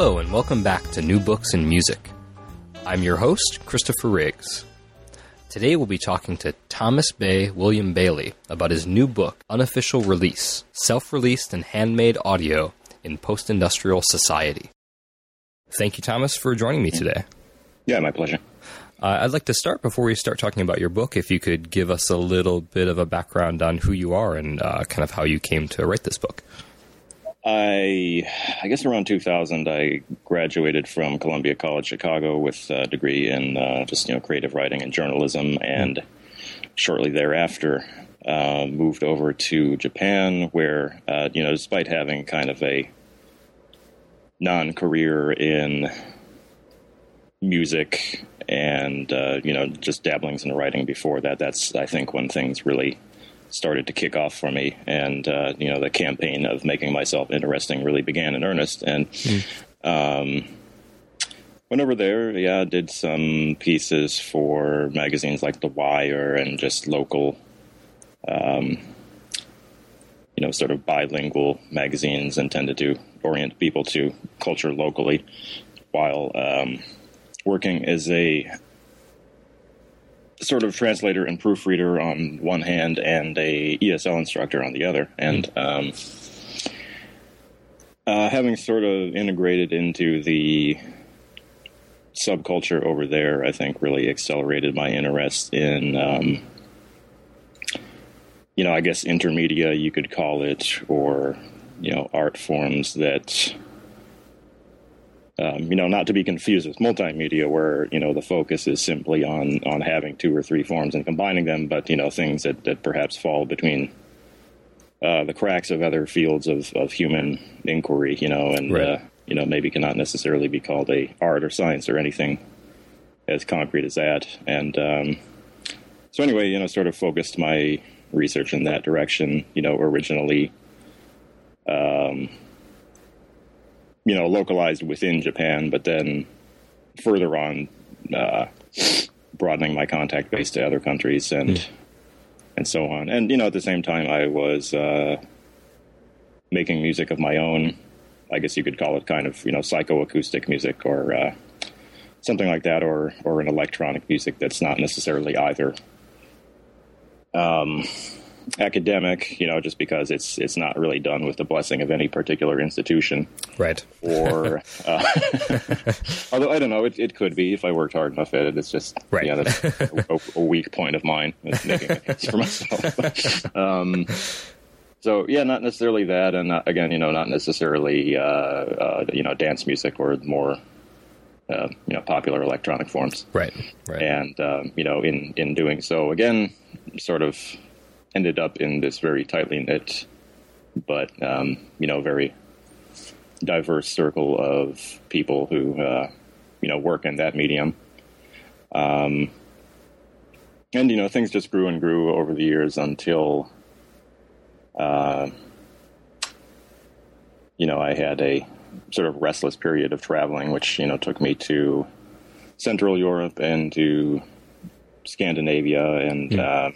Hello, and welcome back to New Books and Music. I'm your host, Christopher Riggs. Today we'll be talking to Thomas Bey William Bailey about his new book, Unofficial Release Self Released and Handmade Audio in Post Industrial Society. Thank you, Thomas, for joining me today. Yeah, my pleasure. Uh, I'd like to start before we start talking about your book, if you could give us a little bit of a background on who you are and uh, kind of how you came to write this book. I, I guess around 2000, I graduated from Columbia College Chicago with a degree in uh, just you know creative writing and journalism, and shortly thereafter uh, moved over to Japan, where uh, you know despite having kind of a non-career in music and uh, you know just dabblings in writing before that, that's I think when things really started to kick off for me, and uh, you know the campaign of making myself interesting really began in earnest. And mm. um, went over there, yeah, did some pieces for magazines like The Wire and just local, um, you know, sort of bilingual magazines intended to orient people to culture locally, while um, working as a sort of translator and proofreader on one hand and a ESL instructor on the other. And hmm. um, uh, having sort of integrated into the subculture over there, I think really accelerated my interest in, um, you know, I guess intermedia, you could call it, or, you know, art forms that um, you know, not to be confused with multimedia, where you know the focus is simply on on having two or three forms and combining them, but you know things that that perhaps fall between uh, the cracks of other fields of of human inquiry, you know, and right. uh, you know maybe cannot necessarily be called a art or science or anything as concrete as that. And um, so anyway, you know, sort of focused my research in that direction. You know, originally. Um, you know, localized within Japan, but then further on, uh, broadening my contact base to other countries and mm. and so on. And you know, at the same time, I was uh, making music of my own. I guess you could call it kind of you know psychoacoustic music or uh, something like that, or or an electronic music that's not necessarily either. Um, academic, you know, just because it's it's not really done with the blessing of any particular institution, right? Or uh, although I don't know, it, it could be if I worked hard enough at it. It's just right. Yeah, that's a, a, weak point of mine. Making a case for myself. um, so yeah, not necessarily that, and not, again, you know, not necessarily uh, uh, you know dance music or more uh, you know popular electronic forms. Right. Right. And um, you know, in in doing so, again, sort of ended up in this very tightly knit, but um, you know, very diverse circle of people who uh, you know work in that medium. Um, and you know, things just grew and grew over the years until, uh, you know, I had a sort of restless period of traveling, which you know took me to Central Europe and to Scandinavia and. Uh,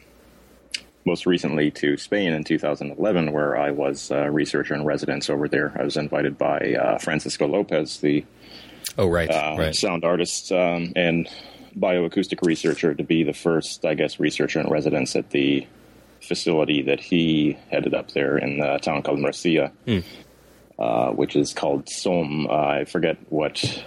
most recently to Spain in 2011, where I was a researcher in residence over there. I was invited by uh, Francisco Lopez, the oh right, uh, right. sound artist um, and bioacoustic researcher, to be the first, I guess, researcher in residence at the facility that he headed up there in the town called Murcia, mm. uh, which is called SONM. Uh, I forget what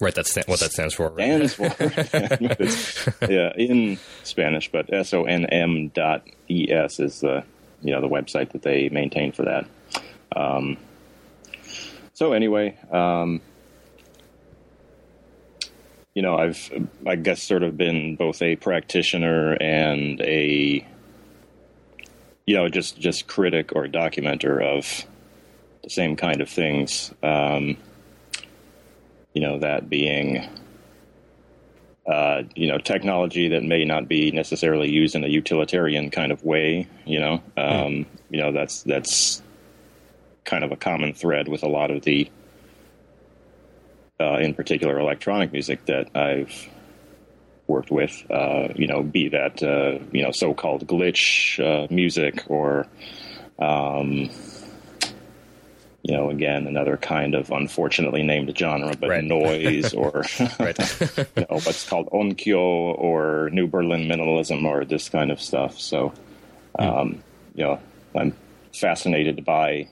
Right, that's what that stands for. Right? Stands for yeah in Spanish, but S O N M dot E S is the you know the website that they maintain for that. Um, so anyway, um, you know, I've I guess sort of been both a practitioner and a you know just just critic or documenter of the same kind of things. Um, you know, that being, uh, you know, technology that may not be necessarily used in a utilitarian kind of way. You know, um, you know that's that's kind of a common thread with a lot of the, uh, in particular, electronic music that I've worked with. Uh, you know, be that uh, you know so-called glitch uh, music or um, you know, again, another kind of unfortunately named genre, but Right. noise or you know, what's called onkyo or New Berlin minimalism or this kind of stuff. So, um, you know, I'm fascinated by,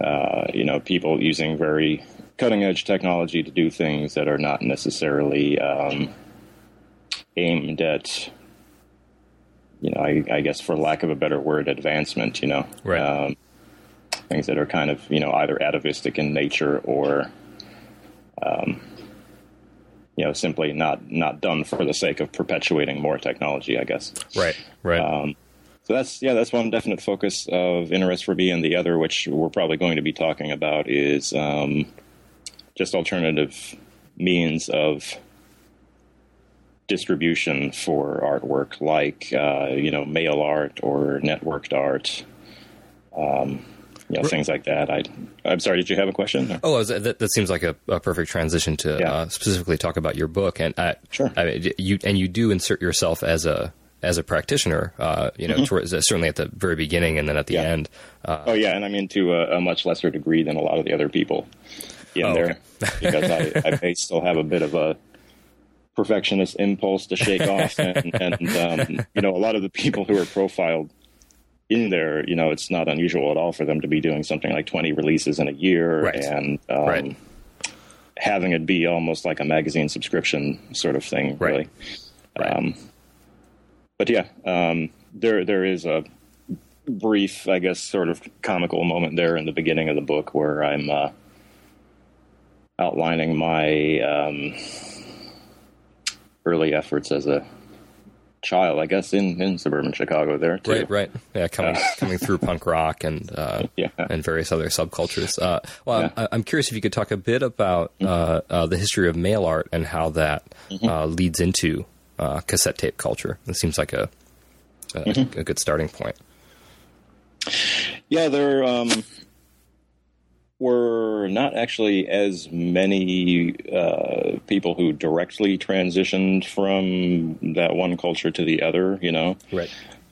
uh, you know, people using very cutting edge technology to do things that are not necessarily um, aimed at, you know, I, I guess for lack of a better word, advancement, you know. Right. Um, things that are kind of, you know, either atavistic in nature or, um, you know, simply not not done for the sake of perpetuating more technology, I guess. right. Right. Um, so that's yeah, that's one definite focus of interest for me, and the other, which we're probably going to be talking about, is um, just alternative means of distribution for artwork, like uh, you know, mail art or networked art. Um, you know, things like that. I, I'm sorry. Did you have a question? Oh, that, that- seems like a, a perfect transition to Yeah. uh, specifically talk about your book, and I, Sure. I mean, you and you do insert yourself as a as a practitioner, uh, you know, towards, uh, certainly at the very beginning and then at the Mm-hmm. Yeah. end. Uh, Oh yeah, and I'm into a, a much lesser degree than a lot of the other people in Oh, there because I, I may still have a bit of a perfectionist impulse to shake off, and, and um, you know, a lot of the people who are profiled in there, you know, it's not unusual at all for them to be doing something like 20 releases in a year, Right. and um, Right. having it be almost like a magazine subscription sort of thing, Right. really. Right. Um, but yeah, um, there there is a brief, I guess, sort of comical moment there in the beginning of the book where I'm uh, outlining my um, early efforts as a child, I guess, in, in suburban Chicago there too. Right, right, yeah, coming coming through punk rock and uh, Yeah. and various other subcultures. Uh, well, Yeah. I'm, I'm curious if you could talk a bit about uh, uh, the history of mail art and how that Mm-hmm. uh, leads into uh, cassette tape culture. It seems like a a, Mm-hmm. a good starting point. Yeah, there um, were not actually as many uh, people who directly transitioned from that one culture to the other. You know, Right.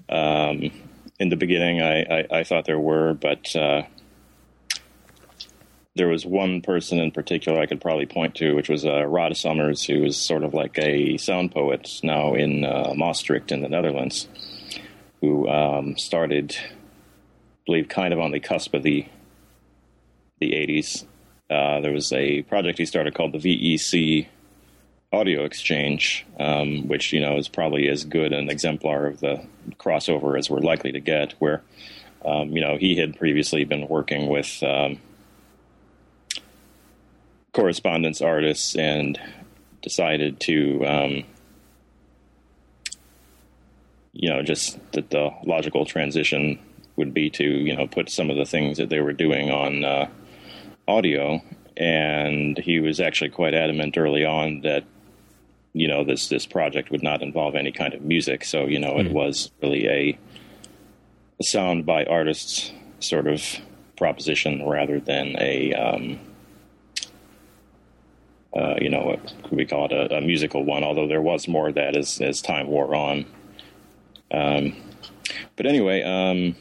um, in the beginning, I, I, I thought there were, but uh, there was one person in particular I could probably point to, which was uh, Rod Summers, who is sort of like a sound poet now in uh, Maastricht in the Netherlands, who um, started, I believe, kind of on the cusp of the the 80s. Uh, there was a project he started called the VEC Audio Exchange, um, which you know is probably as good an exemplar of the crossover as we're likely to get. Where um, you know he had previously been working with um, correspondence artists and decided to um, you know just that the logical transition would be to you know put some of the things that they were doing on uh, audio and he was actually quite adamant early on that you know this this project would not involve any kind of music. So you know it was really a, a sound by artists sort of proposition rather than a um, uh, you know what we call it a, a musical one although there was more of that as as time wore on. Um, but anyway um,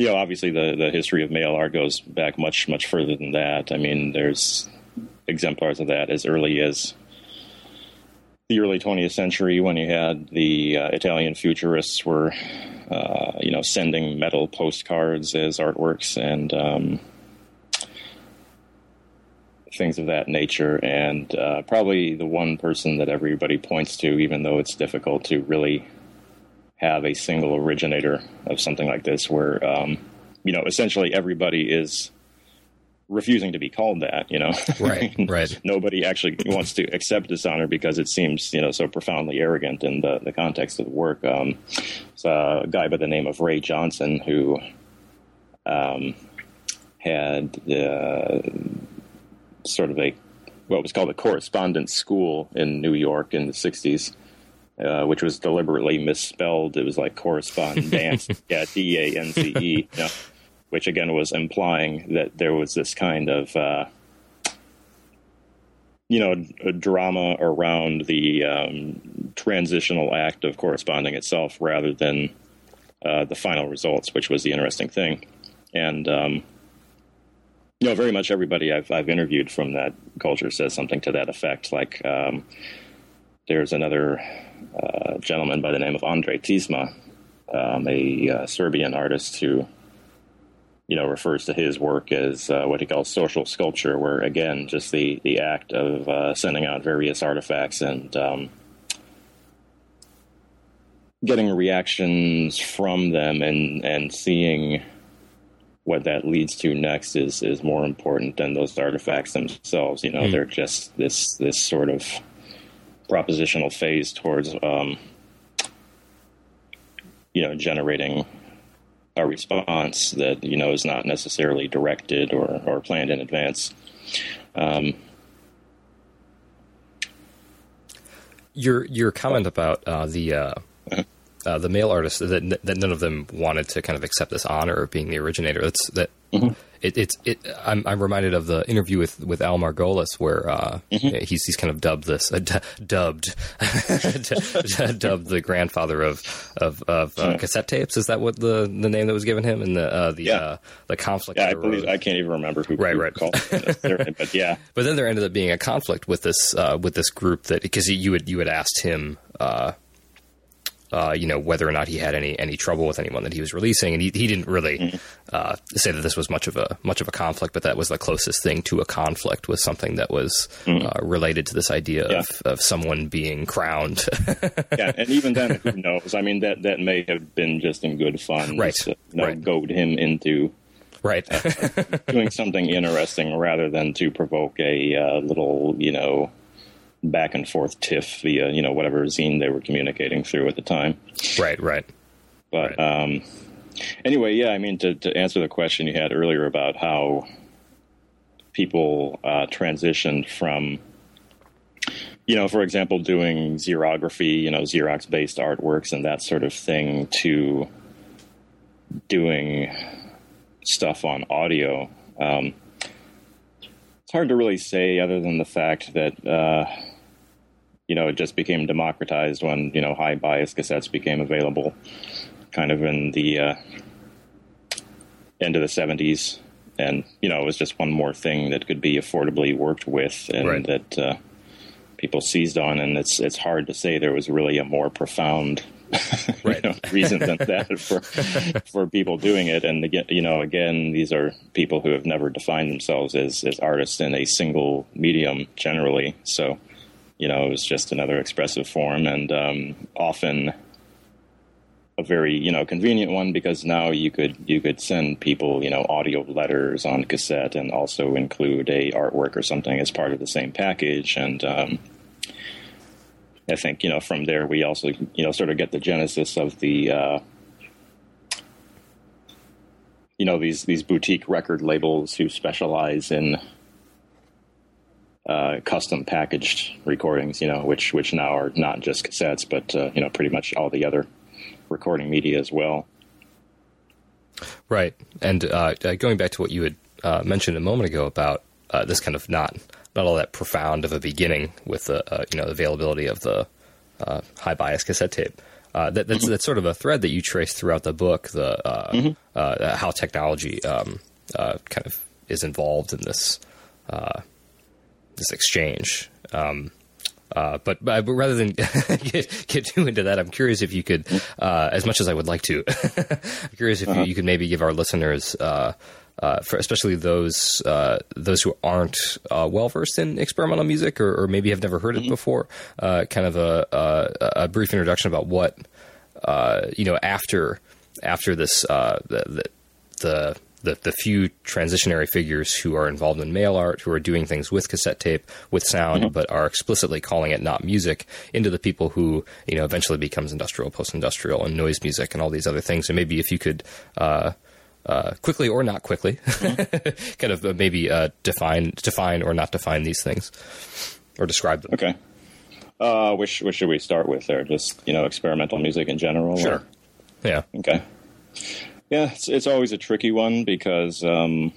you know, obviously the, the history of mail art goes back much, much further than that. I mean, there's exemplars of that as early as the early 20th century when you had the uh, Italian futurists were, uh, you know, sending metal postcards as artworks and um, things of that nature. And uh, probably the one person that everybody points to, even though it's difficult to really have a single originator of something like this where um, you know essentially everybody is refusing to be called that you know? Right, right. nobody actually wants to accept this honor because it seems you know so profoundly arrogant in the, the context of the work. Um, it's a guy by the name of ray johnson who um, had uh, sort of a what was called a correspondence school in New York in the '60s, uh, which was deliberately misspelled. It was like correspondance, yeah, D A N C E, you know, which again was implying that there was this kind of uh, you know a drama around the um, transitional act of corresponding itself rather than uh, the final results, which was the interesting thing. And um, you know, very much everybody I've I've interviewed from that culture says something to that effect. Like um, there's another uh, gentleman by the name of Andrej Tisma, um, a uh, Serbian artist who you know refers to his work as uh, what he calls social sculpture, where again, just the the act of uh, sending out various artifacts and um, getting reactions from them and and seeing what that leads to next is is more important than those artifacts themselves. You know, mm. they're just this this sort of propositional phase towards um, you know generating a response that you know is not necessarily directed or or planned in advance. Um, your your comment about uh, the uh, uh-huh uh, the mail artists that that none of them wanted to kind of accept this honor of being the originator. That's that. Mm-hmm. It, it's it. I'm, I'm reminded of the interview with with Al Margolis where uh, mm-hmm. he's he's kind of dubbed this uh, d- dubbed dubbed the grandfather of of, of uh, cassette tapes. Is that what the, the name that was given him in the uh, the yeah. Uh, the conflict? Yeah, I believe I can't even remember who right who right called it, but yeah. But then there ended up being a conflict with this uh, with this group that because you had you had asked him uh, you know, whether or not he had any any trouble with anyone that he was releasing, and he, he didn't really mm-hmm. uh, say that this was much of a much of a conflict, but that was the closest thing to a conflict was something that was mm-hmm. uh, related to this idea yeah. of, of someone being crowned. yeah, and even then, who knows? I mean, that that may have been just in good fun, right? To, you right. goad him into right uh, doing something interesting rather than to provoke a uh, little, you know back and forth tiff via you know whatever zine they were communicating through at the time. Right, right. But right. Um, anyway, yeah, I mean to to answer the question you had earlier about how people uh, transitioned from you know, for example, doing xerography, you know, Xerox based artworks and that sort of thing to doing stuff on audio. Um, it's hard to really say other than the fact that uh, you know, it just became democratized when, you know, high bias cassettes became available kind of in the uh, end of the 70s. And, you know, it was just one more thing that could be affordably worked with and right. that uh, people seized on. And it's, it's hard to say there was really a more profound right. you know, reason than that for for people doing it. And again, you know, again, these are people who have never defined themselves as as artists in a single medium generally. So you know, it was just another expressive form and um, often a very you know convenient one because now you could you could send people you know audio letters on cassette and also include a artwork or something as part of the same package. And um, I think you know from there we also you know sort of get the genesis of the uh, you know these these boutique record labels who specialize in uh, custom packaged recordings, you know, which which now are not just cassettes, but uh, you know, pretty much all the other recording media as well. Right, and uh, uh going back to what you had uh, mentioned a moment ago about uh, this kind of not not all that profound of a beginning with the you know availability of the high bias cassette tape. that, that's mm-hmm. that's sort of a thread that you trace throughout the book. The mm-hmm. how technology um, kind of is involved in this this exchange. Um, uh, but, but, rather than get, get too into that, I'm curious if you could, uh, as much as I would like to, I'm curious if uh-huh. you, you, could maybe give our listeners, uh, uh for especially those uh, those who aren't uh, well versed in experimental music or, or, maybe have never heard it mm-hmm. before, kind of a, a, a, brief introduction about what you know after after this the, the, the the, the few transitionary figures who are involved in mail art, who are doing things with cassette tape, with sound, mm-hmm. but are explicitly calling it not music, into the people who, you know, eventually becomes industrial, post industrial, and noise music, and all these other things. And maybe if you could, uh, uh, quickly or not quickly, mm-hmm. kind of uh, maybe uh, define define or not define these things or describe them. Okay. Uh, which which should we start with there? Just you know, experimental music in general. Sure. Or? Yeah. Okay. Yeah, it's it's always a tricky one because um,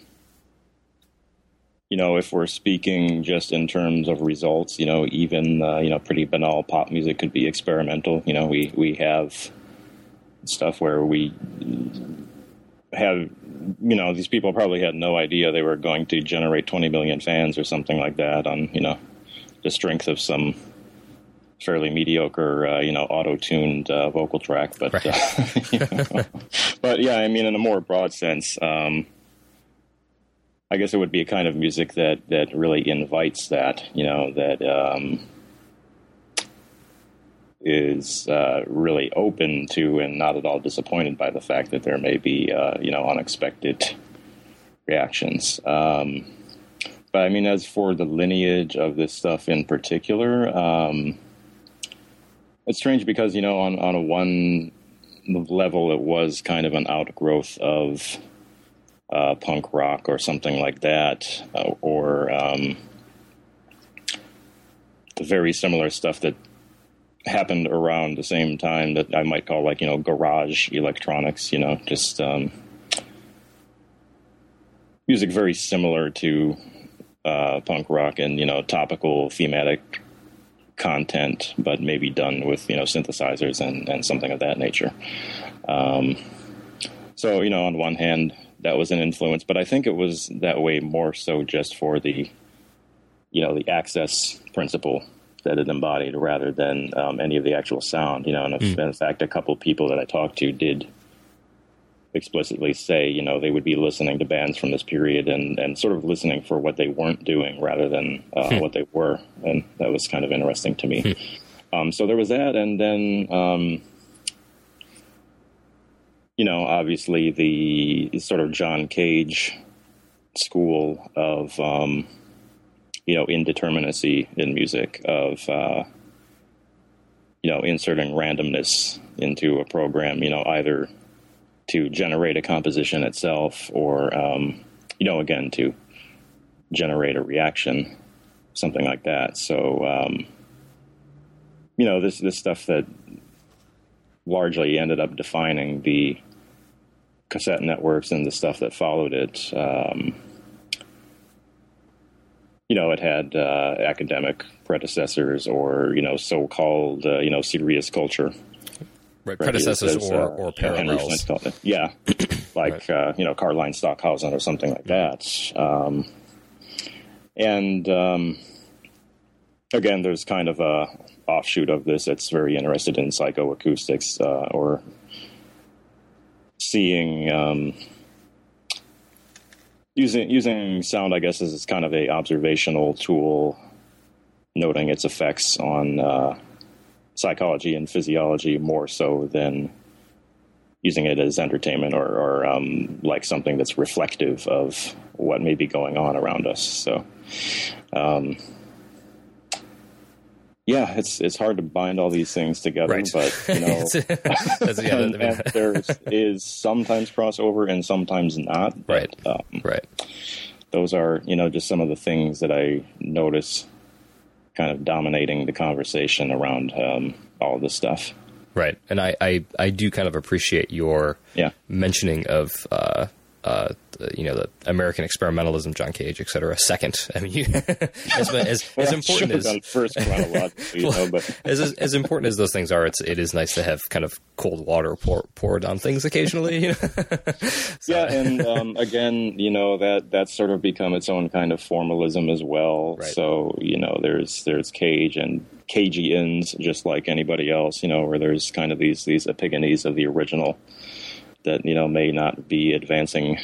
you know if we're speaking just in terms of results, you know, even uh, you know pretty banal pop music could be experimental. You know, we we have stuff where we have you know these people probably had no idea they were going to generate 20 million fans or something like that on you know the strength of some fairly mediocre, uh, you know, auto-tuned uh, vocal track. But, right. uh, you know, but yeah, I mean, in a more broad sense, um, I guess it would be a kind of music that that really invites that, you know, that um, is uh, really open to and not at all disappointed by the fact that there may be, uh, you know, unexpected reactions. Um, but I mean, as for the lineage of this stuff in particular, um, it's strange because you know on on a one level it was kind of an outgrowth of uh, punk rock or something like that, uh, or um, the very similar stuff that happened around the same time that I might call like you know garage electronics. You know, just um, music very similar to uh, punk rock and you know topical thematic content, but maybe done with you know synthesizers and, and something of that nature. Um, so you know, on one hand, that was an influence, but I think it was that way more so just for the you know the access principle that it embodied, rather than um, any of the actual sound. You know, and mm. in fact, a couple people that I talked to did explicitly say, you know, they would be listening to bands from this period and, and sort of listening for what they weren't doing rather than uh, hmm. what they were. And that was kind of interesting to me. Hmm. Um, so there was that. And then, um, you know, obviously the sort of John Cage school of, um, you know, indeterminacy in music, of, uh, you know, inserting randomness into a program, you know, either to generate a composition itself, or um, you know, again to generate a reaction, something like that. So, um, you know, this this stuff that largely ended up defining the cassette networks and the stuff that followed it. Um, you know, it had uh, academic predecessors or you know so-called uh, you know serious culture right, predecessors or, uh, or parallels. Yeah, like right. uh, you know Karlheinz Stockhausen or something like that. Um, and um, again, there's kind of a offshoot of this that's very interested in psychoacoustics uh, or seeing um, using using sound. I guess as kind of a observational tool, noting its effects on uh, psychology and physiology more so than using it as entertainment or, or um, like something that's reflective of what may be going on around us. So, um, yeah, it's it's hard to bind all these things together, right. but you know, and, and there is sometimes crossover and sometimes not. But, right, um, right. Those are you know just some of the things that I notice kind of dominating the conversation around um, all this stuff. Right, and I, I, I do kind of appreciate your yeah. mentioning of uh, uh, you know the American experimentalism, John Cage, et cetera. Second, I mean, you, as, as, well, as important as first chronologically, well, know, but as, as, as important as those things are, it's it is nice to have kind of cold water pour, poured on things occasionally. You know? so. Yeah, and um, again, you know that that's sort of become its own kind of formalism as well. Right. So you know, there's there's Cage and Cageans, just like anybody else. You know, where there's kind of these these epiphanies of the original that you know may not be advancing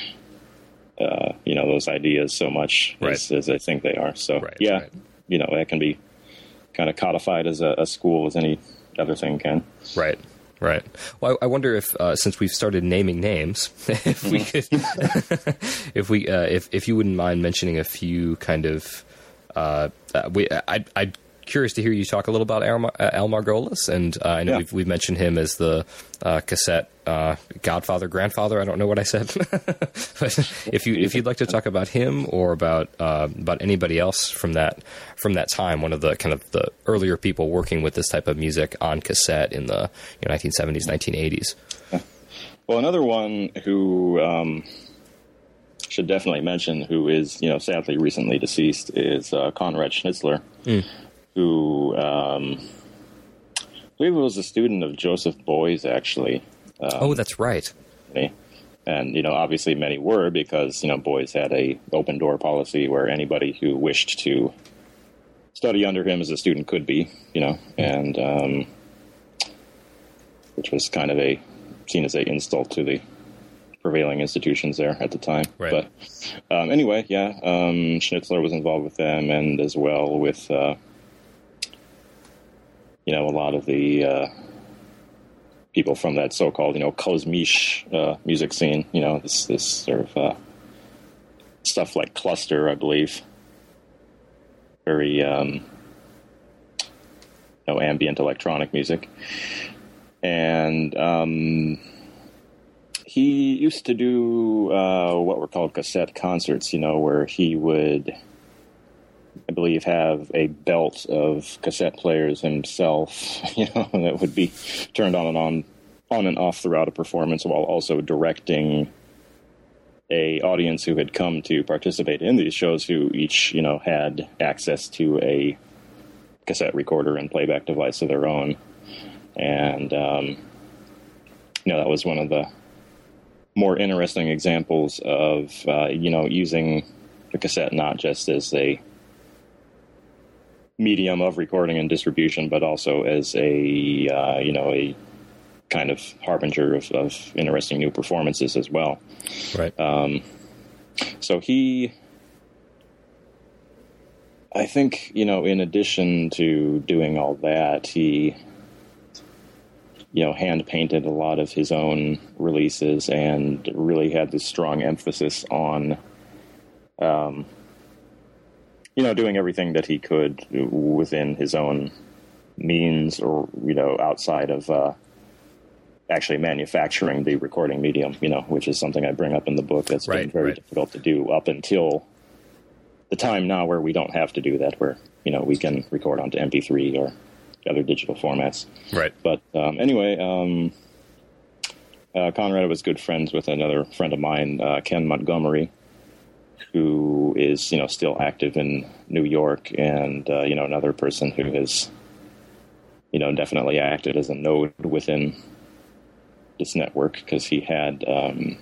uh, you know those ideas so much right. as, as, I think they are. So right, yeah, right. you know that can be kind of codified as a, a, school as any other thing can. Right. Right. Well, I, I wonder if, uh, since we've started naming names, if we could, if we, uh, if if you wouldn't mind mentioning a few kind of, uh, uh we, I, I'd curious to hear you talk a little about Al, Al Margolis, and uh, I know Yeah. we've, we've mentioned him as the uh, cassette uh, godfather, grandfather. I don't know what I said, but if you if you'd like to talk about him or about uh, about anybody else from that from that time, one of the kind of the earlier people working with this type of music on cassette in the you know, 1970s, 1980s. Well, another one who um, should definitely mention, who is you know sadly recently deceased, is uh, Conrad Schnitzler, who um, I believe was a student of Joseph Beuys, actually. oh, that's right. And you know, obviously, many were because you know Beuys had a open door policy where anybody who wished to study under him as a student could be, you know, and um, which was kind of a seen as a insult to the prevailing institutions there at the time. Right. But um, anyway, yeah, um, Schnitzler was involved with them, and as well with uh, you know a lot of the. Uh, people from that so-called, you know, kosmische uh, music scene. You know, this this sort of uh, stuff like cluster, I believe. Very, um, you know, ambient electronic music, and um, he used to do uh, what were called cassette concerts. You know, where he would. I believe have a belt of cassette players himself, you know, that would be turned on and on, on and off throughout a performance, while also directing a audience who had come to participate in these shows, who each, you know, had access to a cassette recorder and playback device of their own, and um, you know that was one of the more interesting examples of uh, you know using the cassette not just as a medium of recording and distribution, but also as a uh, you know a kind of harbinger of, of interesting new performances as well. Right. So he, I think, you know, in addition to doing all that, he, you know, hand painted a lot of his own releases and really had this strong emphasis on, um, you know, doing everything that he could within his own means or, you know, outside of, uh, actually manufacturing the recording medium, you know, which is something I bring up in the book. That's been very right. difficult to do up until the time now where we don't have to do that, where you know we can record onto MP3 or other digital formats. Right. But um, anyway, um, uh, Conrad was good friends with another friend of mine, uh, Ken Montgomery, who is you know still active in New York, and uh, you know another person who has you know definitely acted as a node within this network because he had um,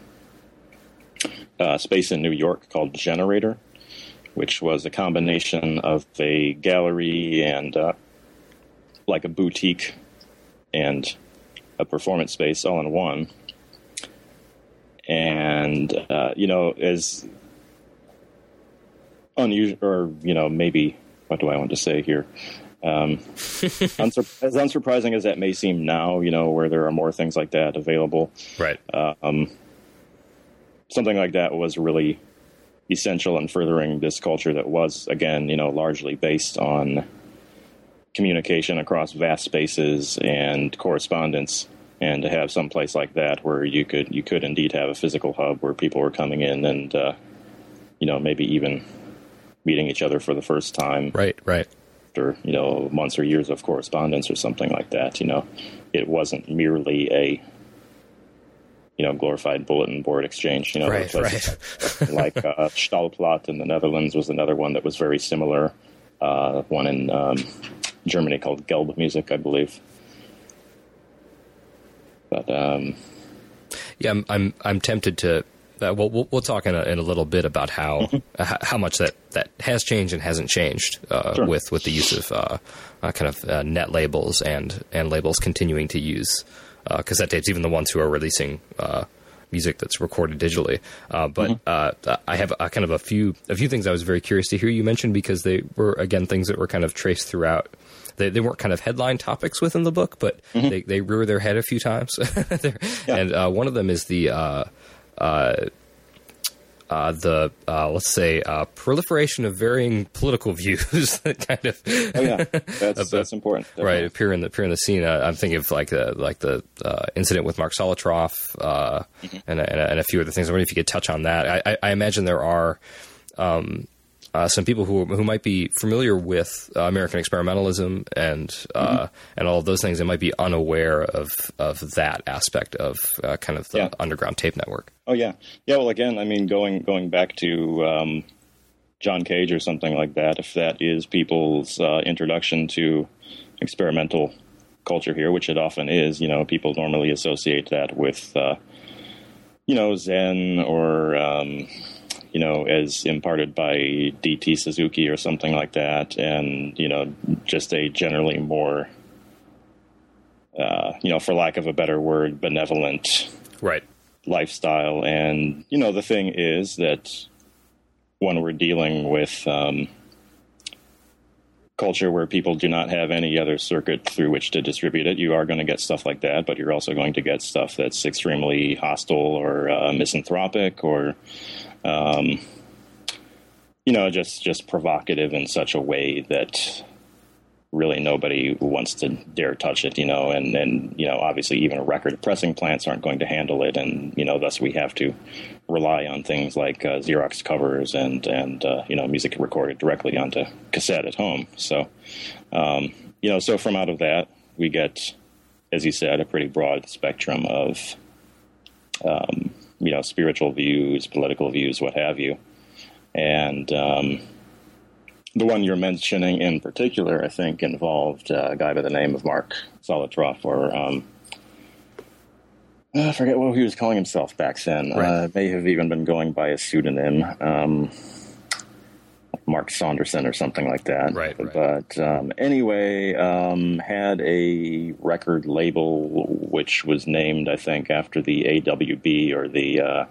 a space in New York called Generator, which was a combination of a gallery and uh, like a boutique and a performance space all in one. And uh, you know, as unusual, or you know, maybe what do I want to say here? Um, unsur- as unsurprising as that may seem now, you know, where there are more things like that available, Right. something like that was really essential in furthering this culture that was, again, you know, largely based on communication across vast spaces and correspondence. And to have some place like that where you could you could indeed have a physical hub where people were coming in and uh, you know maybe even meeting each other for the first time right. Right. after you know months or years of correspondence or something like that. You know, it wasn't merely a you know glorified bulletin board exchange. You know, Right, places like uh, Staalplaat in the Netherlands was another one that was very similar. Uh, one in um, Germany called Gelbe Musik, I believe. But um, Yeah, I'm I'm, I'm tempted to. Uh, we'll, we'll we'll talk in a, in a little bit about how uh, how much that, that has changed and hasn't changed uh, Sure. with with the use of uh, uh, kind of uh, net labels and and labels continuing to use uh, cassette tapes, even the ones who are releasing uh, music that's recorded digitally. Uh, but uh, I have a, kind of a few a few things I was very curious to hear you mention because they were again things that were kind of traced throughout. They, they weren't kind of headline topics within the book, but they, they rear their head a few times. They're- And uh, one of them is the uh, uh, uh, the uh, let's say uh, proliferation of varying political views that kind of oh yeah that's that's important definitely. right appear in the appear in the scene. Uh, I'm thinking of like the like the uh, incident with Mark Solotroff mm-hmm. and, and, and, a few other things. I wonder if you could touch on that. I, I imagine there are. Um, uh, some people who who might be familiar with uh, American experimentalism and uh, mm-hmm. and all of those things, and might be unaware of of that aspect of uh, kind of the yeah. underground tape network. Oh yeah, yeah. Well, again, I mean, going going back to um, John Cage or something like that, if that is people's uh, introduction to experimental culture here, which it often is, you know, people normally associate that with uh, you know Zen or um, you know, as imparted by DT Suzuki or something like that, and you know, just a generally more, uh, you know, for lack of a better word, benevolent, right, lifestyle. And you know, the thing is that when we're dealing with um, culture where people do not have any other circuit through which to distribute it, you are going to get stuff like that, but you're also going to get stuff that's extremely hostile or uh, misanthropic or um, you know, just just provocative in such a way that really nobody wants to dare touch it, you know, and, and, you know, obviously even record pressing plants aren't going to handle it. And, you know, thus we have to rely on things like uh, Xerox covers and, and, uh, you know, music recorded directly onto cassette at home. So, um, you know, so from out of that, we get, as you said, a pretty broad spectrum of, um, you know, spiritual views, political views, what have you. And um, the one you're mentioning in particular, I think, involved a guy by the name of Mark Solotroff, or um, I forget what he was calling himself back then. Right. Uh, may have even been going by a pseudonym. Um, Mark Saunderson or something like that. Right. right. But um, anyway, um, had a record label which was named, I think, after the AWB or the uh,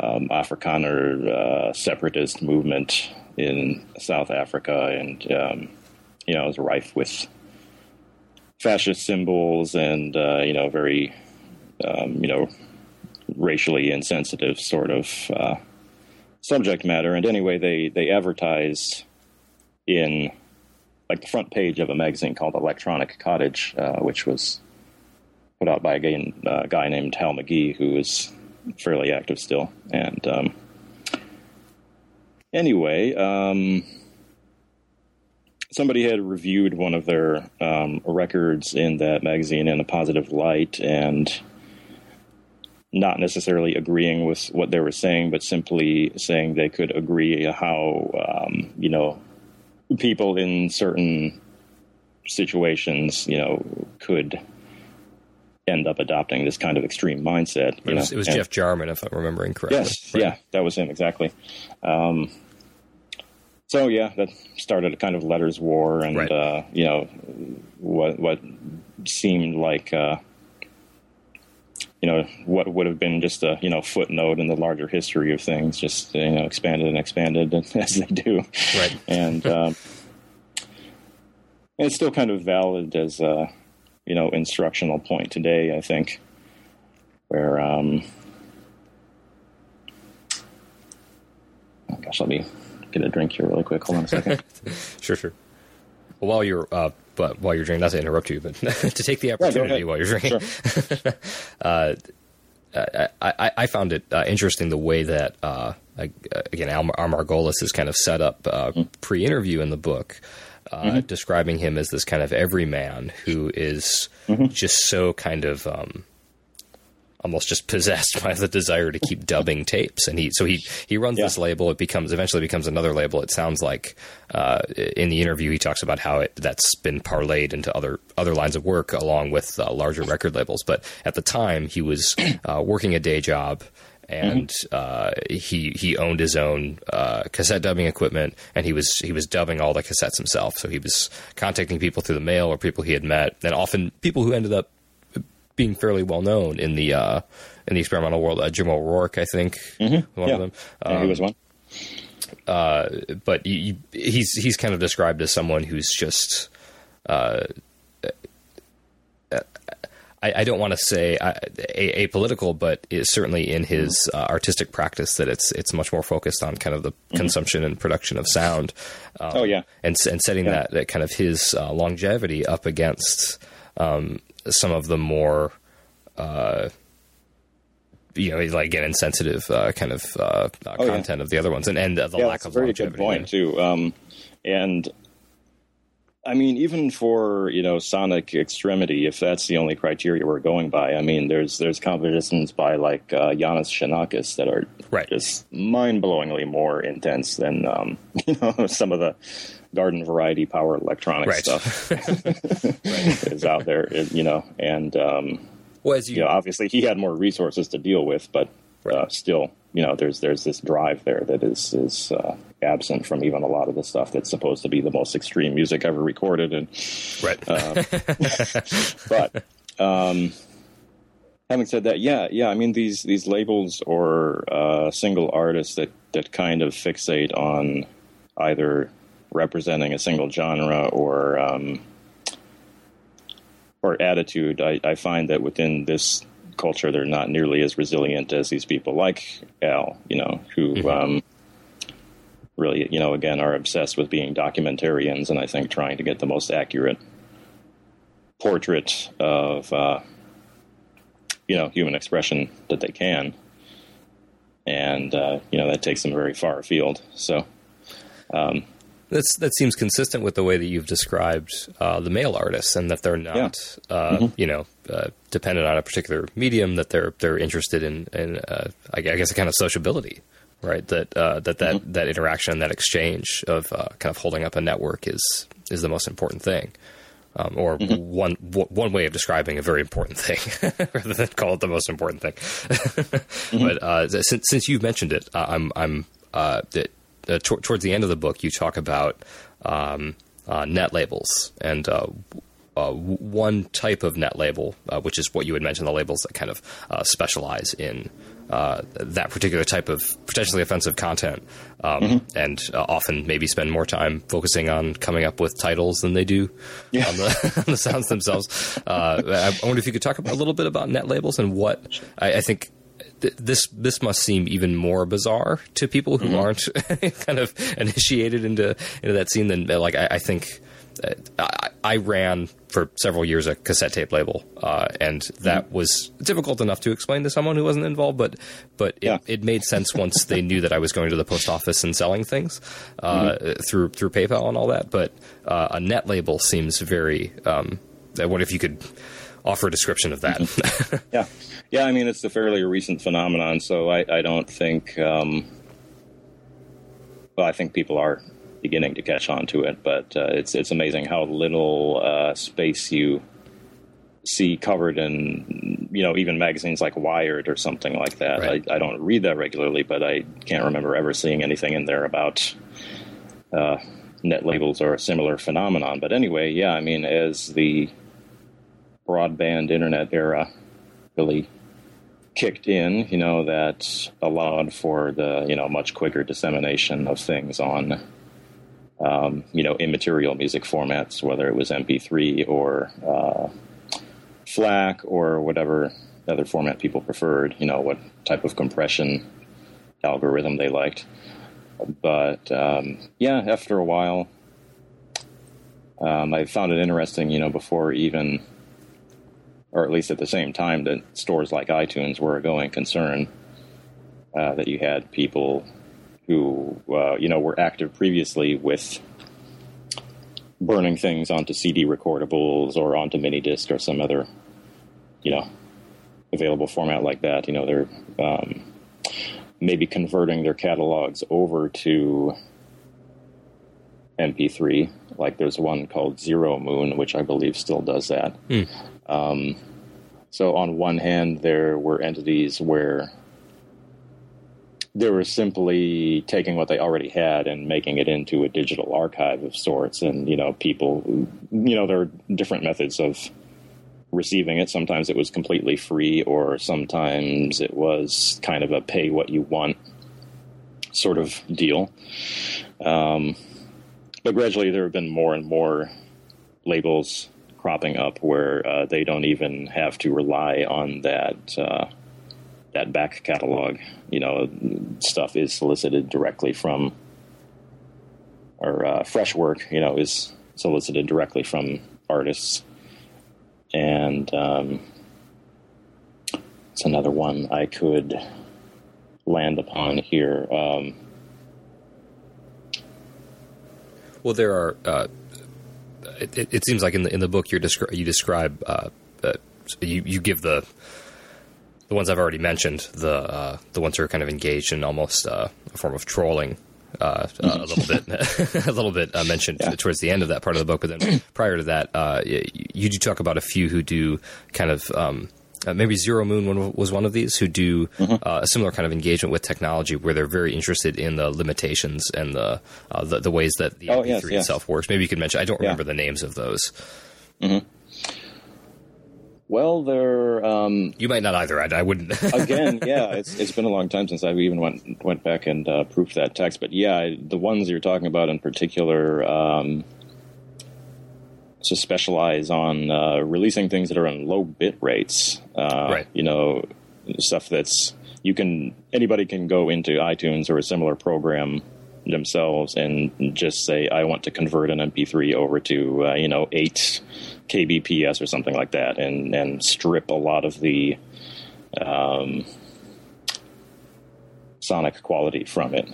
um, Afrikaner uh, separatist movement in South Africa, and um, you know, it was rife with fascist symbols and uh, you know, very um, you know, racially insensitive sort of uh, subject matter. And anyway, they they advertise in like the front page of a magazine called Electronic Cottage, uh, which was put out by a guy, uh, guy, named Hal McGee, who is fairly active still. And um, anyway, um, somebody had reviewed one of their um, records in that magazine in a positive light, and not necessarily agreeing with what they were saying, but simply saying they could agree how um, you know people in certain situations, you know, could end up adopting this kind of extreme mindset. It was, it was, Jeff Jarman, if I'm remembering correctly. Yes, right. yeah, that was him exactly. Um, so yeah, that started a kind of letters war, and right. uh, you know what what seemed like. Uh, you know what would have been just a you know footnote in the larger history of things, just you know expanded and expanded as they do, right? And, um, it's still kind of valid as a you know instructional point today. I think where um, oh gosh, let me get a drink here really quick. Hold on a second. sure, sure. Well, while you're uh, but while you're drinking, not to interrupt you, but to take the opportunity yeah, while you're drinking. Sure. uh, I, I, found it uh, interesting the way that uh, again Al, Margolis is kind of set up uh, mm-hmm. pre-interview in the book, uh, mm-hmm. describing him as this kind of everyman who is mm-hmm. just so kind of um, almost just possessed by the desire to keep dubbing tapes. And he so he he runs yeah. this label. It becomes eventually becomes another label. It sounds like uh, in the interview he talks about how it that's been parlayed into other other lines of work along with uh, larger record labels. But at the time he was uh, working a day job. And mm-hmm. Uh, he he owned his own uh, cassette dubbing equipment, and he was he was dubbing all the cassettes himself. So he was contacting people through the mail or people he had met, and often people who ended up being fairly well known in the uh, in the experimental world. Uh, Jim O'Rourke, I think, mm-hmm. one yeah. of them. Um, yeah, he was one. Uh, but he, he's he's kind of described as someone who's just. Uh, I, I, don't want to say uh, a- apolitical, but it's certainly in his uh, artistic practice that it's it's much more focused on kind of the mm-hmm. consumption and production of sound. Um, oh yeah, and and setting yeah. that, that kind of his uh, longevity up against um, some of the more. Uh, you know, like again, insensitive uh, kind of uh, oh, content yeah. of the other ones, and and the yeah, lack of very good point too. Um, and I mean, even for you know sonic extremity, if that's the only criteria we're going by, I mean, there's there's compositions by like uh, Iannis Xenakis that are right. just mind blowingly more intense than um, you know some of the garden variety power electronic right. stuff is out there. You know, and um, well, as you, you know, obviously he had more resources to deal with, but uh, still, you know, there's there's this drive there that is is uh, absent from even a lot of the stuff that's supposed to be the most extreme music ever recorded. And right, uh, but um, having said that, yeah, yeah, I mean these these labels or uh, single artists that that kind of fixate on either representing a single genre or um, or attitude. I, I find that within this culture, they're not nearly as resilient as these people like Al, you know, who mm-hmm. um, really, you know, again, are obsessed with being documentarians and I think trying to get the most accurate portrait of, uh, you know, human expression that they can. And, uh, you know, that takes them very far afield. So, um, that's, that seems consistent with the way that you've described uh, the mail artists, and that they're not, yeah. uh, mm-hmm. you know, uh, dependent on a particular medium. That they're they're interested in, in uh, I guess, a kind of sociability, right? That uh, that that mm-hmm. that interaction, that exchange of uh, kind of holding up a network is is the most important thing. Um, or mm-hmm. one w- one way of describing a very important thing, rather than call it the most important thing. mm-hmm. But since since you've mentioned it, I'm I'm that uh, t- towards the end of the book, you talk about um, uh, net labels and uh, uh one type of net label, uh, which is what you had mentioned, the labels that kind of uh, specialize in that particular type of potentially offensive content, um, mm-hmm. and often maybe spend more time focusing on coming up with titles than they do yeah. on, the, on, the, sounds themselves. I wonder if you could talk a little bit about net labels and what I, I think this this must seem even more bizarre to people who mm-hmm. aren't kind of initiated into into that scene than like I, I think uh, I, I, ran for several years a cassette tape label, uh, and that mm-hmm. was difficult enough to explain to someone who wasn't involved. But but it, yeah. it made sense once they knew that I was going to the post office and selling things uh, mm-hmm. through through PayPal and all that. But uh, a net label seems very. Um, what if you could offer a description of that? Mm-hmm. yeah. Yeah, I mean it's a fairly recent phenomenon, so I, I don't think. Um, well, I think people are beginning to catch on to it, but uh, it's it's amazing how little uh, space you see covered in you know even magazines like Wired or something like that. Right. I, I, don't read that regularly, but I can't remember ever seeing anything in there about uh, net labels or a similar phenomenon. But anyway, yeah, I mean as the broadband internet era really kicked in, you know, that allowed for the, you know, much quicker dissemination of things on, um, you know, immaterial music formats, whether it was MP3 or uh, FLAC or whatever other format people preferred, you know, what type of compression algorithm they liked. But um, yeah, after a while, um, I found it interesting, you know, before even or at least at the same time that stores like iTunes were a going concern. Uh, that you had people who uh, you know were active previously with burning things onto CD recordables or onto mini disc or some other you know available format like that. You know they're um, maybe converting their catalogs over to MP3. Like there's one called Zero Moon, which I believe still does that. Mm. Um, so on one hand, there were entities where they were simply taking what they already had and making it into a digital archive of sorts. And you know, people, you know, there are different methods of receiving it. Sometimes it was completely free, or sometimes it was kind of a pay what you want sort of deal. Um, but gradually, there have been more and more labels cropping up where uh, they don't even have to rely on that uh, that back catalog. You know, stuff is solicited directly from, or uh, fresh work. You know, is solicited directly from artists, and um, it's another one I could land upon here. Um, Well, there are. Uh, it, it, seems like in the in the book you descri- you describe uh, uh, you you give the the ones I've already mentioned the uh, the ones who are kind of engaged in almost uh, a form of trolling. Uh, a little bit, a little bit uh, mentioned Yeah. towards the end of that part of the book, but then prior to that, uh, you, you do talk about a few who do kind of um, uh, maybe Zero Moon was one of these who do Mm-hmm. uh, a similar kind of engagement with technology, where they're very interested in the limitations and the uh, the, the ways that the Oh, MP3 yes, yes. itself works. Maybe you could mention. I don't Yeah. remember the names of those. well, there. Um, You might not either. I, I wouldn't. again, yeah, it's it's been a long time since I even went went back and uh, proofed that text. But yeah, the ones you're talking about in particular, um, just specialize on uh, releasing things that are in low bit rates. Uh, Right. You know, stuff that's you can anybody can go into iTunes or a similar program themselves and just say, I want to convert an MP3 over to uh, you know eight kbps or something like that, and and strip a lot of the sonic quality from it.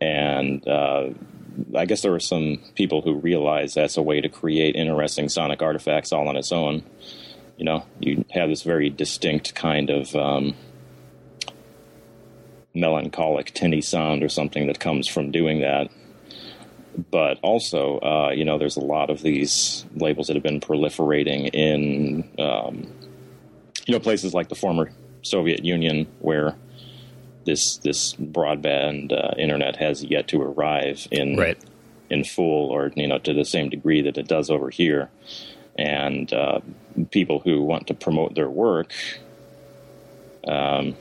And uh, I guess there were some people who realized that's a way to create interesting sonic artifacts all on its own. You know, you have this very distinct kind of um, melancholic, tinny sound or something that comes from doing that. But also, uh, you know, there's a lot of these labels that have been proliferating in, um, you know, places like the former Soviet Union where this this broadband uh, internet has yet to arrive in right. in full or you know to the same degree that it does over here and uh, people who want to promote their work um,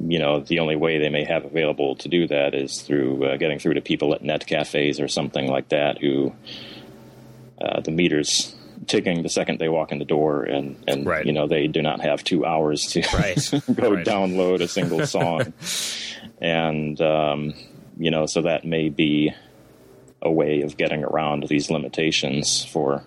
you know the only way they may have available to do that is through uh, getting through to people at net cafes or something like that who uh, the meters ticking the second they walk in the door and and Right. you know they do not have two hours to Right. go Right. download a single song and um, you know so that may be a way of getting around these limitations for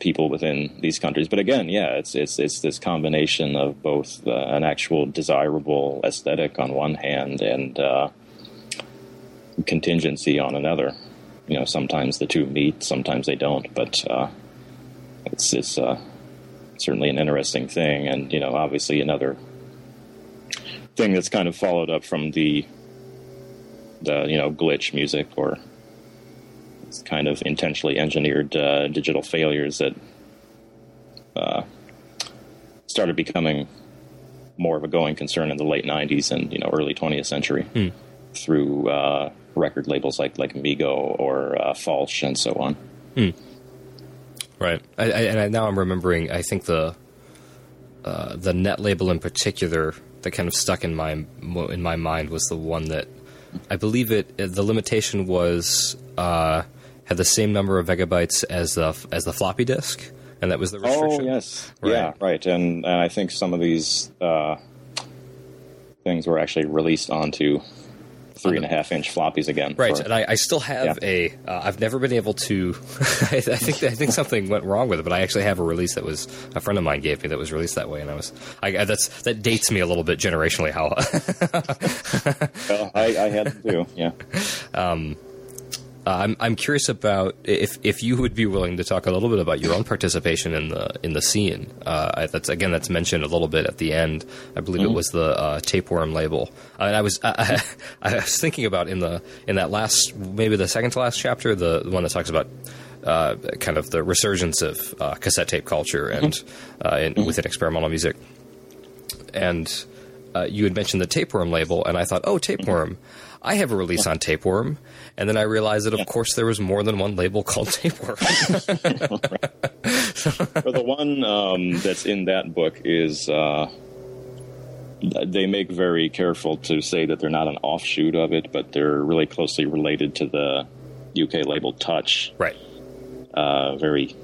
people within these countries but again yeah it's it's it's this combination of both uh, an actual desirable aesthetic on one hand and uh, contingency on another you know sometimes the two meet sometimes they don't but uh, it's it's uh, certainly an interesting thing and you know obviously another thing that's kind of followed up from the the you know glitch music or it's kind of intentionally engineered uh, digital failures that uh, started becoming more of a going concern in the late 90s and you know early 20th century through uh, record labels like like Mego or uh, Falsch and so on. Right, I, I, and I, now I'm remembering. I think the uh, the net label in particular that kind of stuck in my in my mind was the one that I believe it. The limitation was uh, had the same number of megabytes as the as the floppy disk, and that was the restriction. Oh yes, Right. yeah, right. And and I think some of these uh, things were actually released onto three and a half inch floppies again. Right, for- and I, I still have Yeah. a. Uh, I've never been able to. I, I think I think something went wrong with it, but I actually have a release that was a friend of mine gave me that was released that way, and I was. I, that's that dates me a little bit generationally. How well, I, I had to do. Yeah. Uh, I'm I'm curious about if if you would be willing to talk a little bit about your own participation in the in the scene. Uh, that's again that's mentioned a little bit at the end. I believe it was the uh, tapeworm label. Uh, and I was I, I, I was thinking about in the in that last maybe the second to last chapter, the, the one that talks about. Uh, kind of the resurgence of uh, cassette tape culture and uh, in, within experimental music, and uh, you had mentioned the tapeworm label, and I thought, oh, tapeworm. I have a release on tapeworm, and then I realized that, of course, there was more than one label called tapeworm. Or the one um, that's in that book is uh, they make very careful to say that they're not an offshoot of it, but they're really closely related to the UK label Touch. right. Uh, very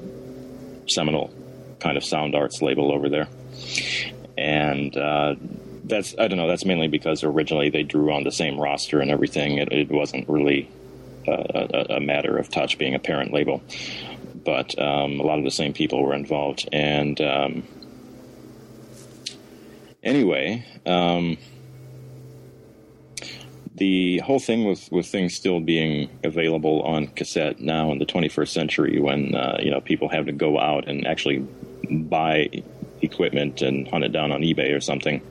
seminal kind of sound arts label over there, and uh, that's I don't know. That's mainly because originally they drew on the same roster and everything. It, it wasn't really a, a, matter of Touch being a parent label, but um, a lot of the same people were involved. And um, anyway, um, the whole thing with, with things still being available on cassette now in the 21st century, when uh, you know people have to go out and actually buy equipment and hunt it down on eBay or something,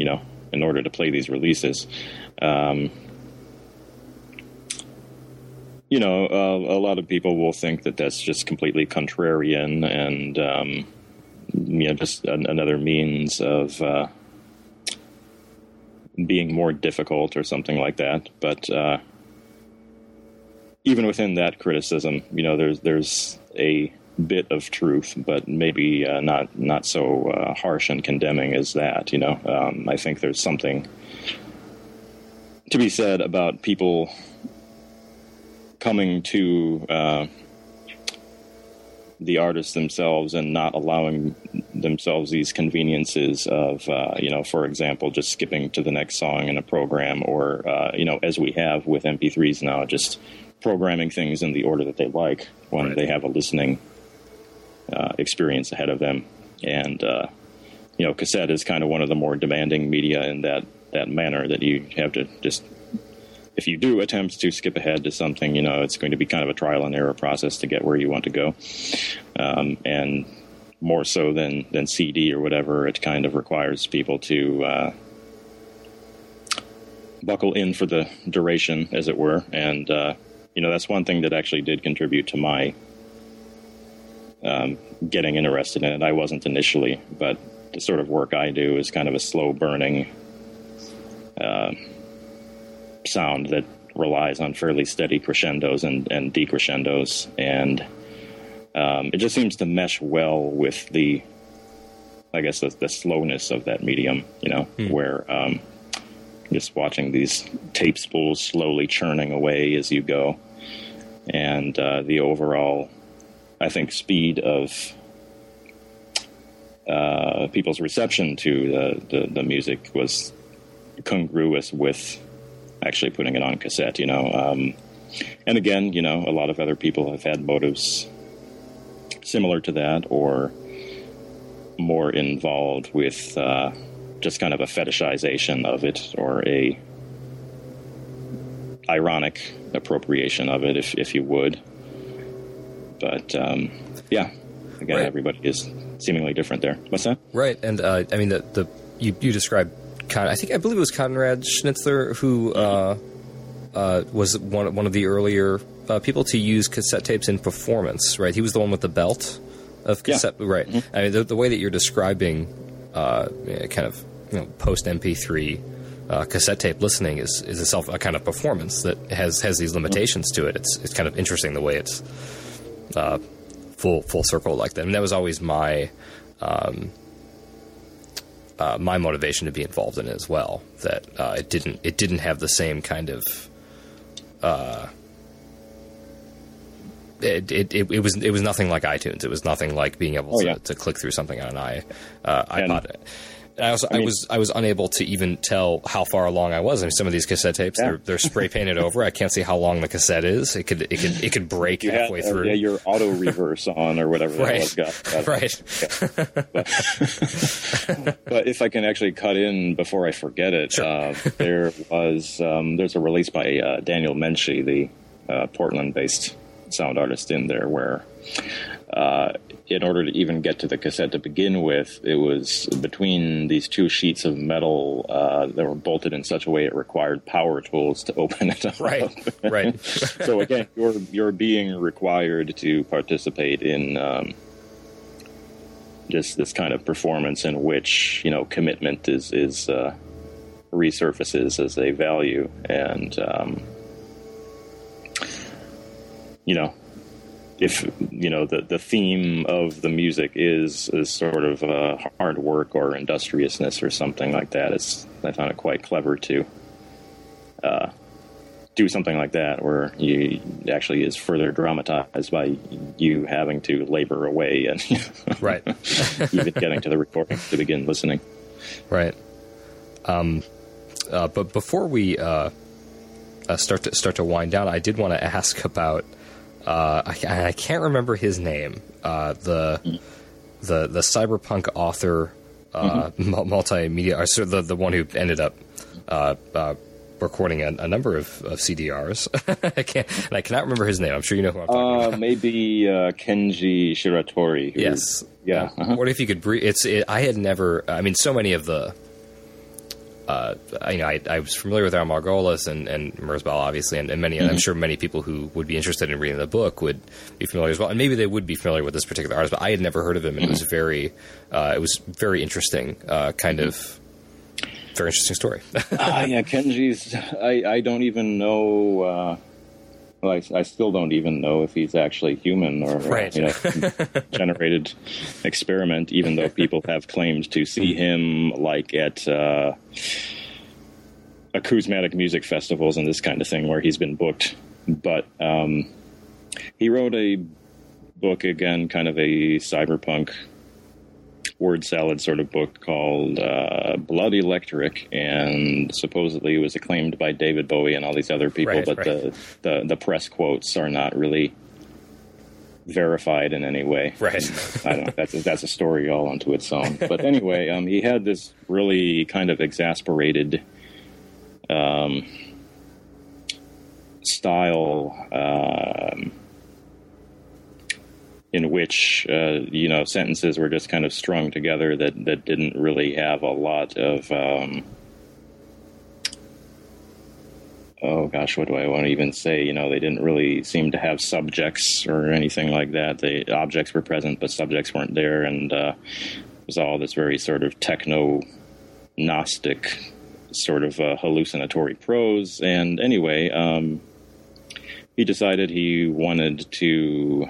you know, in order to play these releases. Um, you know, uh, a lot of people will think that that's just completely contrarian and, um, you know, just an, another means of uh, being more difficult or something like that. But uh, even within that criticism, you know, there's there's a bit of truth, but maybe uh, not not so uh, harsh and condemning as that. You know, um, I think there's something to be said about people coming to uh, the artists themselves and not allowing themselves these conveniences of, uh, you know, for example, just skipping to the next song in a program, or uh, you know, as we have with MP3s now, just programming things in the order that they like when right. they have a listening uh, experience ahead of them. And uh, you know, cassette is kind of one of the more demanding media in that that manner that you have to just if you do attempt to skip ahead to something, you know, it's going to be kind of a trial and error process to get where you want to go. Um, and more so than, than CD or whatever, it kind of requires people to uh, buckle in for the duration, as it were. And, uh, you know, that's one thing that actually did contribute to my um, getting interested in it. I wasn't initially, but the sort of work I do is kind of a slow burning. Uh, sound that relies on fairly steady crescendos and, and decrescendos, and um, it just seems to mesh well with the, I guess, the, the slowness of that medium. You know, hmm. where um, just watching these tape spools slowly churning away as you go, and uh, the overall, I think, speed of uh, people's reception to the, the, the music was congruous with actually putting it on cassette, you know. Um, and again, you know, a lot of other people have had motives similar to that or more involved with uh, just kind of a fetishization of it or a ironic appropriation of it, if, if you would. But um, yeah, again, right. everybody is seemingly different there. What's that? Right, and uh, I mean the the you you described Con- I think I believe it was Conrad Schnitzler who uh, uh, was one one of the earlier uh, people to use cassette tapes in performance. Right, he was the one with the belt of cassette. Yeah. Right, mm-hmm. I mean the, the, way that you're describing uh, kind of you know, post MP3 uh, cassette tape listening is is itself a kind of performance that has has these limitations to it. It's it's kind of interesting the way it's uh, full full circle like that. And that was always my um, uh, my motivation to be involved in it as well. That uh, it didn't it didn't have the same kind of uh, it, it, it, it was it was nothing like iTunes. It was nothing like being able oh, to, yeah. to click through something on an i uh, iPod. I also I, mean, I, was I was unable to even tell how far along I was. I mean, some of these cassette tapes yeah. they're, they're spray painted over. I can't see how long the cassette is. It could it could it could break you halfway had, uh, through. yeah, your auto reverse on or whatever right. that was. Got, right. But, but, if I can actually cut in before I forget it, sure. uh, there was um, there's a release by uh, Daniel Menche, the uh, Portland-based sound artist, in there where uh, in order to even get to the cassette to begin with, it was between these two sheets of metal uh, that were bolted in such a way it required power tools to open it up. Right, right. so again, you're you're being required to participate in um, just this kind of performance in which you know commitment is is uh, resurfaces as a value, and um, you know if you know the the theme of the music is is sort of uh, hard work or industriousness or something like that. It's I found it quite clever to uh, do something like that, where you actually is further dramatized by you having to labor away and right, even getting to the recording to begin listening. Right. Um, uh, but before we uh, uh, start to start to wind down, I did want to ask about. Uh, I, I, can't remember his name. Uh, the the the cyberpunk author, uh, mm-hmm. multimedia, or so the the one who ended up recording a, a, number of, of CDRs. I can't, and I cannot remember his name. I'm sure you know who I'm talking about. Maybe Kenji Shiratori. Yes. Yeah. Uh-huh. What if you could breathe? It's. It, I had never. I mean, so many of the uh, you know, I, I, was familiar with Al Margolis and, and Merzbow, obviously, and, and many. Mm-hmm. I'm sure many people who would be interested in reading the book would be familiar as well, and maybe they would be familiar with this particular artist. But I had never heard of him, and mm-hmm. it was very, uh, it was very interesting, uh, kind mm-hmm. of very interesting story. uh, yeah, Kenji's. I, I don't even know. Uh, well, I, I, still don't even know if he's actually human or right. you know, generated experiment. Even though people have claimed to see him like at uh, acousmatic music festivals and this kind of thing, where he's been booked. But um, he wrote a book again, kind of a cyberpunk word salad sort of book called uh, Blood Electric, and supposedly it was acclaimed by David Bowie and all these other people, right, but right. The, the the press quotes are not really verified in any way. Right. I don't know. That's a, that's a story all unto its own. But anyway, um, he had this really kind of exasperated um, style. Um, in which uh, you know sentences were just kind of strung together that that didn't really have a lot of um, oh gosh what do I want to even say? You know they didn't really seem to have subjects or anything like that. The objects were present but subjects weren't there and uh, it was all this very sort of techno gnostic sort of uh, hallucinatory prose. And anyway um, he decided he wanted to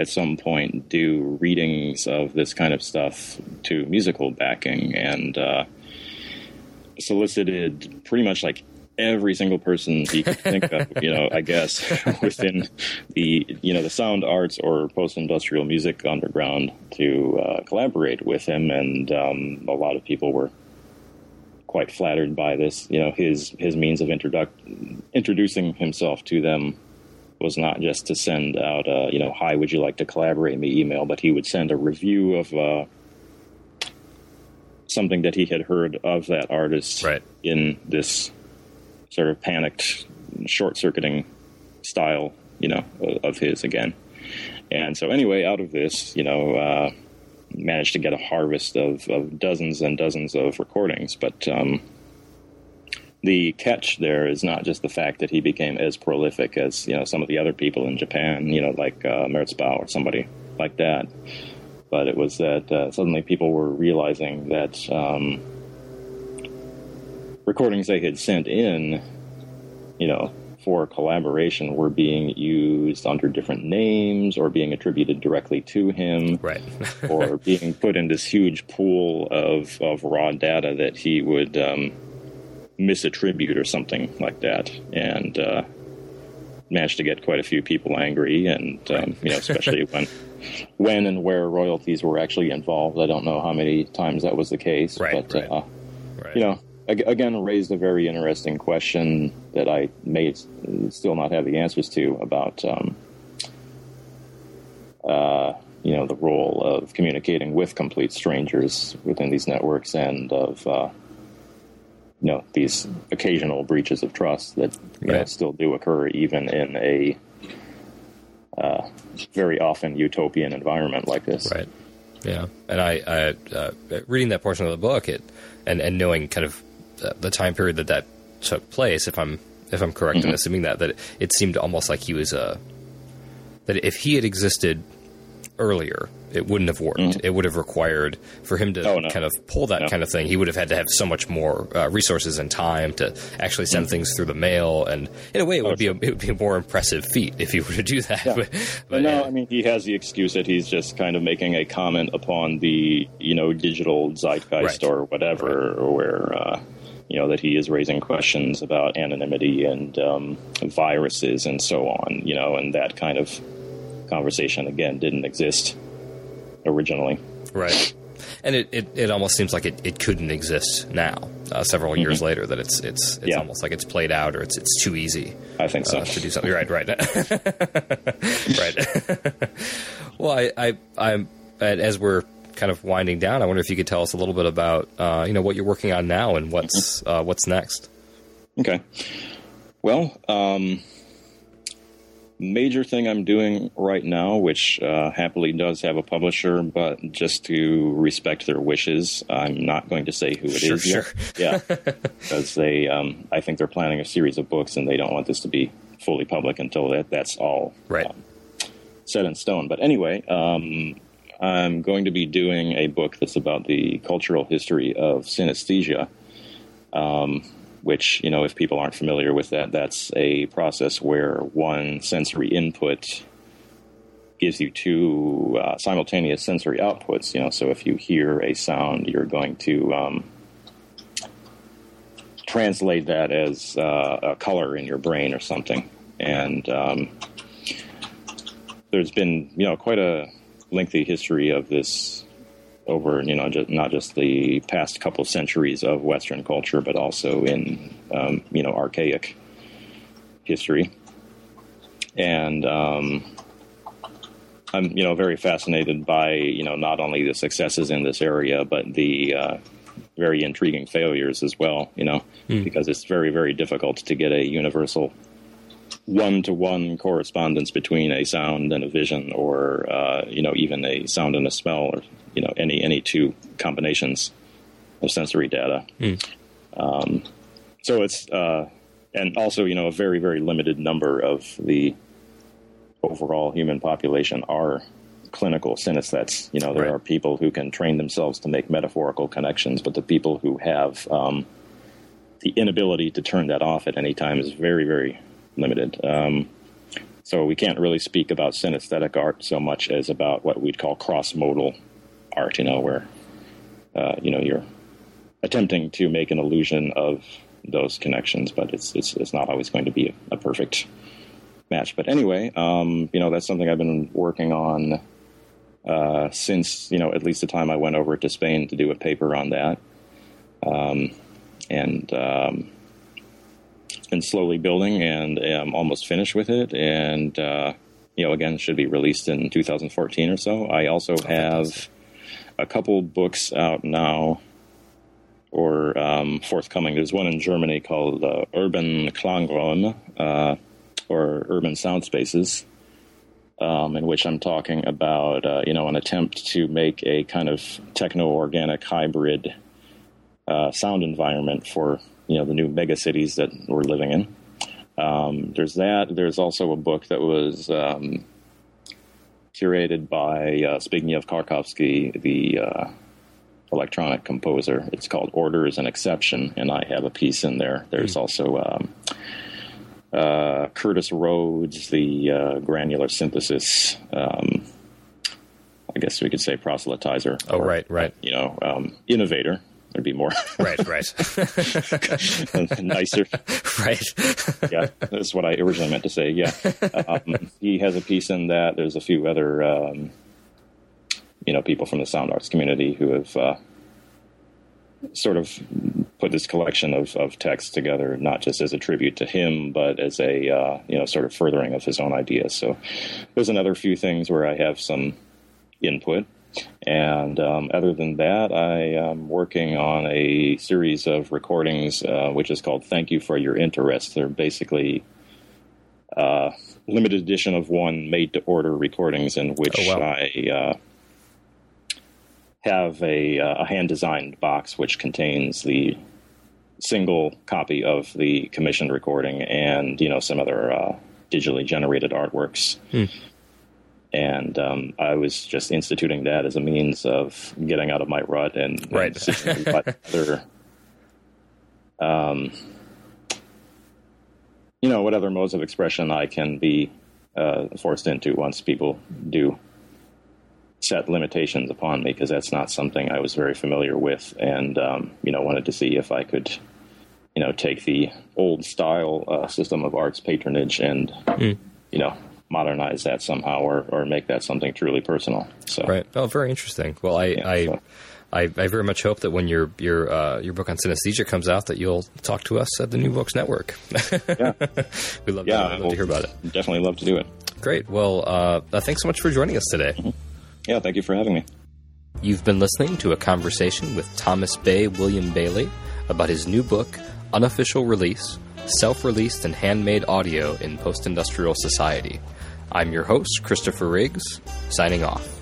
at some point do readings of this kind of stuff to musical backing and uh, solicited pretty much like every single person he could think of, you know, I guess within the, you know, the sound arts or post industrial music underground to uh, collaborate with him. And um, a lot of people were quite flattered by this, you know, his, his means of introduc- introducing himself to them was not just to send out a, you know, hi, would you like to collaborate me email, but he would send a review of uh, something that he had heard of that artist right. in this sort of panicked, short circuiting style, you know, of his again. And so, anyway, out of this, you know, uh, managed to get a harvest of, of dozens and dozens of recordings, but um, the catch there is not just the fact that he became as prolific as you know some of the other people in Japan, you know, like uh, or somebody like that, but it was that uh, suddenly people were realizing that um, recordings they had sent in, you know, for collaboration were being used under different names or being attributed directly to him, right? or being put in this huge pool of of raw data that he would. Um, misattribute or something like that, and uh, managed to get quite a few people angry, and um, you know, especially when when and where royalties were actually involved. I don't know how many times that was the case, right, but right. Uh, right. you know, again, raised a very interesting question that I may still not have the answers to about. Um, uh, you know the role of communicating with complete strangers within these networks and of uh, you know these occasional breaches of trust that know, still do occur even in a uh, very often utopian environment like this. Right. Yeah, and I, I uh, reading that portion of the book, it and and knowing kind of the time period that that took place, if I'm if I'm correct mm-hmm. in assuming that that it seemed almost like he was a uh, that if he had existed earlier, it wouldn't have worked. Mm-hmm. It would have required for him to oh, no. kind of pull that no. kind of thing. He would have had to have so much more uh, resources and time to actually send mm-hmm. things through the mail. And in a way, it would oh, be a, it would be a more impressive feat if he were to do that. Yeah. but, but, no, I mean he has the excuse that he's just kind of making a comment upon the you know digital zeitgeist right. or whatever, right. where. Uh, you know that he is raising questions about anonymity and um, viruses and so on. You know, and that kind of conversation again didn't exist originally. Right. And it, it, it almost seems like it, it couldn't exist now, uh, several years Mm-hmm. later. That it's it's it's Yeah. almost like it's played out, or it's it's too easy. I think so. uh, to do something. Right, right, right. well, I, I, I'm as we're kind of winding down. I wonder if you could tell us a little bit about uh, you know what you're working on now and what's uh, what's next. Okay. Well, um, major thing I'm doing right now, which uh, happily does have a publisher, but just to respect their wishes, I'm not going to say who it is Sure, yet. Yeah, because they, um, I think they're planning a series of books, and they don't want this to be fully public until that that's all Right. um, set in stone. But anyway, um, I'm going to be doing a book that's about the cultural history of synesthesia. Um, which, you know, if people aren't familiar with that, that's a process where one sensory input gives you two uh, simultaneous sensory outputs. You know, so if you hear a sound, you're going to um, translate that as uh, a color in your brain or something. And um, there's been, you know, quite a lengthy history of this over, you know, just, not just the past couple centuries of Western culture, but also in, um, you know, archaic history. And um, I'm, you know, very fascinated by, you know, not only the successes in this area, but the uh, very intriguing failures as well, you know, because it's very, very difficult to get a universal one to one correspondence between a sound and a vision, or uh, you know, even a sound and a smell, or you know, any any two combinations of sensory data. Um, so it's uh, and also you know a very very limited number of the overall human population are clinical synesthetes. You know, there Right. are people who can train themselves to make metaphorical connections, but the people who have um, the inability to turn that off at any time is very, very limited. Um, so we can't really speak about synesthetic art so much as about what we'd call cross-modal art. You know, where uh, you know you're attempting to make an illusion of those connections, but it's it's, it's not always going to be a, a perfect match. But anyway, um, you know that's something I've been working on uh, since you know at least the time I went over to Spain to do a paper on that, um, and um, been slowly building and I'm almost finished with it. And uh, you know, again, should be released in 2014 or so. I also have a couple books out now or um, forthcoming. There's one in Germany called uh, Urban Klangraum, uh, or Urban Sound Spaces, um, in which I'm talking about uh, you know an attempt to make a kind of techno-organic hybrid uh, sound environment for you know the new mega cities that we're living in. Um, there's that. There's also a book that was um, curated by uh, Zbigniew Karkowski, the uh, electronic composer. It's called Order is an Exception, and I have a piece in there. There's also um, uh, Curtis Roads, the uh, granular synthesis. Um, I guess we could say proselytizer. Oh, or, right, right. You know, um, innovator. There'd be more Right, right, nicer. right. yeah, that's what I originally meant to say. Yeah, um, he has a piece in that. There's a few other, um, you know, people from the sound arts community who have uh, sort of put this collection of, of texts together, not just as a tribute to him, but as a uh, you know sort of furthering of his own ideas. So there's another few things where I have some input. And um, other than that, I am working on a series of recordings, uh, which is called "Thank You for Your Interest." They're basically uh, limited edition of one made-to-order recordings, in which Oh, wow. I uh, have a, uh, a hand-designed box which contains the single copy of the commissioned recording and you know some other uh, digitally generated artworks and um, I was just instituting that as a means of getting out of my rut and, Right. seeing what other, um, you know, what other modes of expression I can be uh, forced into once people do set limitations upon me, because that's not something I was very familiar with, and um, you know, wanted to see if I could you know take the old style uh, system of arts patronage and Hmm. you know modernize that somehow or, or make that something truly personal. So Right. Oh, very interesting. Well, I, Yeah, I, so- I, I very much hope that when your your uh, your book on synesthesia comes out, that you'll talk to us at the New Books Network. yeah, we love, yeah, to, love we'll to hear about it. Definitely love to do it. Great. Well, uh, uh, thanks so much for joining us today. Yeah, thank you for having me. You've been listening to a conversation with Thomas Bey William Bailey about his new book, Unofficial Release Self Released and Handmade Audio in Post Industrial Society. I'm your host, Christopher Riggs, signing off.